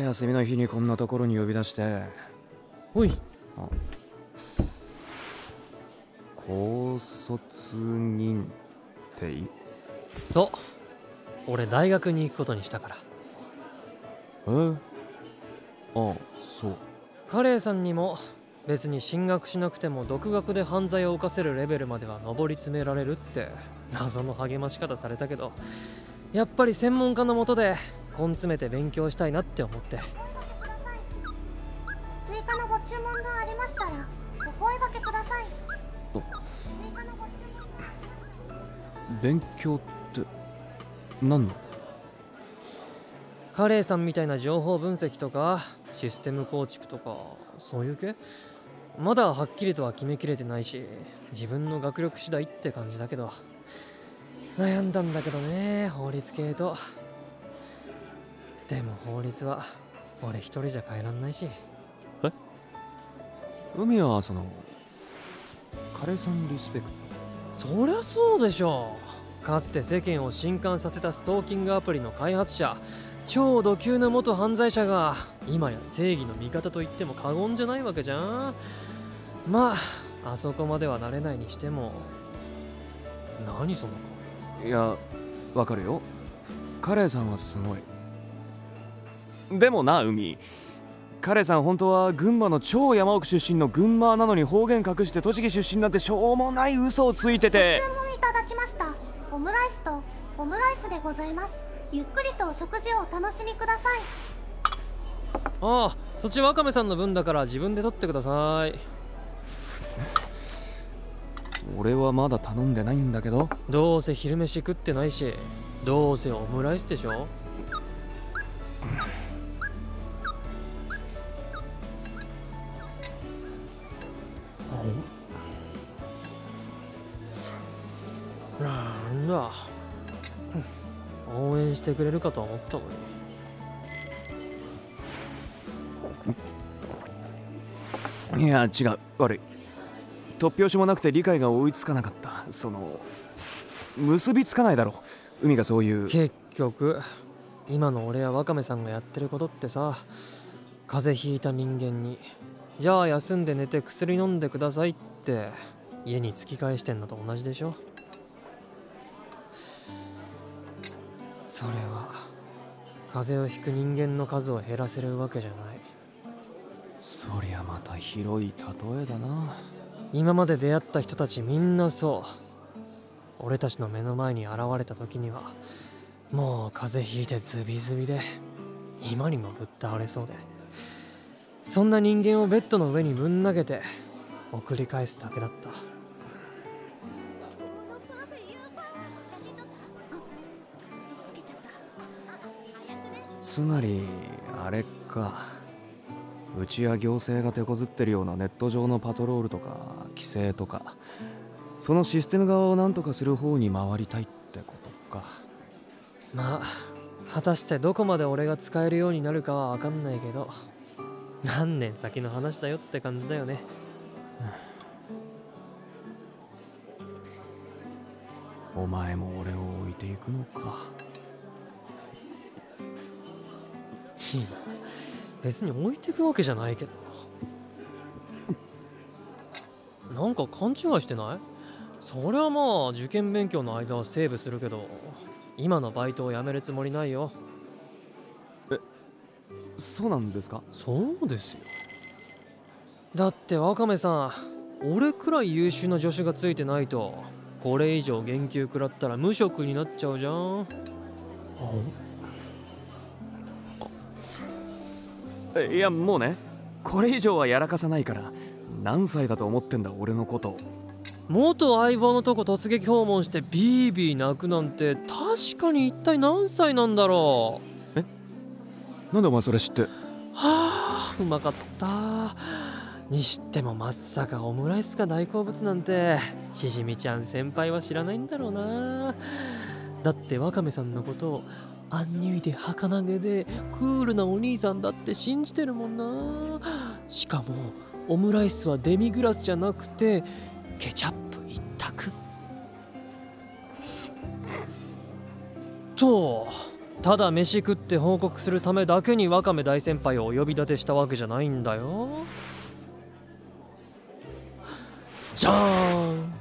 休みの日にこんなところに呼び出して。おい。高卒認定。そう。俺大学に行くことにしたから。え？あそう。カレーさんにも別に進学しなくても独学で犯罪を犯せるレベルまでは上り詰められるって謎の励まし方されたけどやっぱり専門家のもとで根詰めて勉強したいなって思って。追加のご注文がありましたらお声掛けください。お追加のご注文。がありましたら勉強って何の？カレーさんみたいな情報分析とかシステム構築とかそういう系？まだはっきりとは決めきれてないし自分の学力次第って感じだけど。悩んだんだけどね法律系とでも法律は俺一人じゃ変えらんないし。海はそのカレーさんリスペクそりゃそうでしょかつて世間を震撼させたストーキングアプリの開発者超ド級な元犯罪者が今や正義の味方と言っても過言じゃないわけじゃん。まああそこまではなれないにしても。何そのトいやわかるよ。カレーさんはすごいでもな海。カレーさん本当は群馬の超山奥出身の群馬なのに方言隠して栃木出身なんてしょうもない嘘をついてて。注文いただきました。オムライスとオムライスでございます。ゆっくりとお食事をお楽しみください。ああそっちワカメさんの分だから自分で取ってください。俺はまだ頼んでないんだけど。どうせ昼飯食ってないしどうせオムライスでしょしてくれるかと思ったのに。いや違う。悪い。突拍子もなくて理解が追いつかなかった。その結びつかないだろ海がそういう。結局今の俺やワカメさんがやってることってさ風邪ひいた人間に。じゃあ休んで寝て薬飲んでくださいって家に突き返してんのと同じでしょそれは風邪をひく人間の数を減らせるわけじゃない。そりゃまた広い例えだな。今まで出会った人たちみんなそう。俺たちの目の前に現れた時にはもう風邪ひいてズビズビで今にもぶっ倒れそうで。そんな人間をベッドの上にぶん投げて送り返すだけだったつまりあれか。うちや行政が手こずってるようなネット上のパトロールとか規制とか。そのシステム側を何とかする方に回りたいってことか。まあ果たしてどこまで俺が使えるようになるかは分かんないけど何年先の話だよって感じだよね。お前も俺を置いていくのか別に置いてくわけじゃないけどな。んか勘違いしてない？そりゃまあ受験勉強の間はセーブするけど今のバイトを辞めるつもりないよ。そうなんですか？そうですよ。だってワカメさん俺くらい優秀な助手がついてないとこれ以上言及食らったら無職になっちゃうじゃんいやもうね。これ以上はやらかさないから何歳だと思ってんだ俺のこと。元相棒のとこ突撃訪問してビービー泣くなんて確かに一体何歳なんだろう。なんでお前それ知って？はあうまかった。にしてもまさかオムライスが大好物なんて。しじみちゃん先輩は知らないんだろうな。だってワカメさんのことをアンニュイで儚げでクールなお兄さんだって信じてるもんな。しかもオムライスはデミグラスじゃなくてケチャップ一択。とただ飯食って報告するためだけにワカメ大先輩をお呼び立てしたわけじゃないんだよ。じゃーん。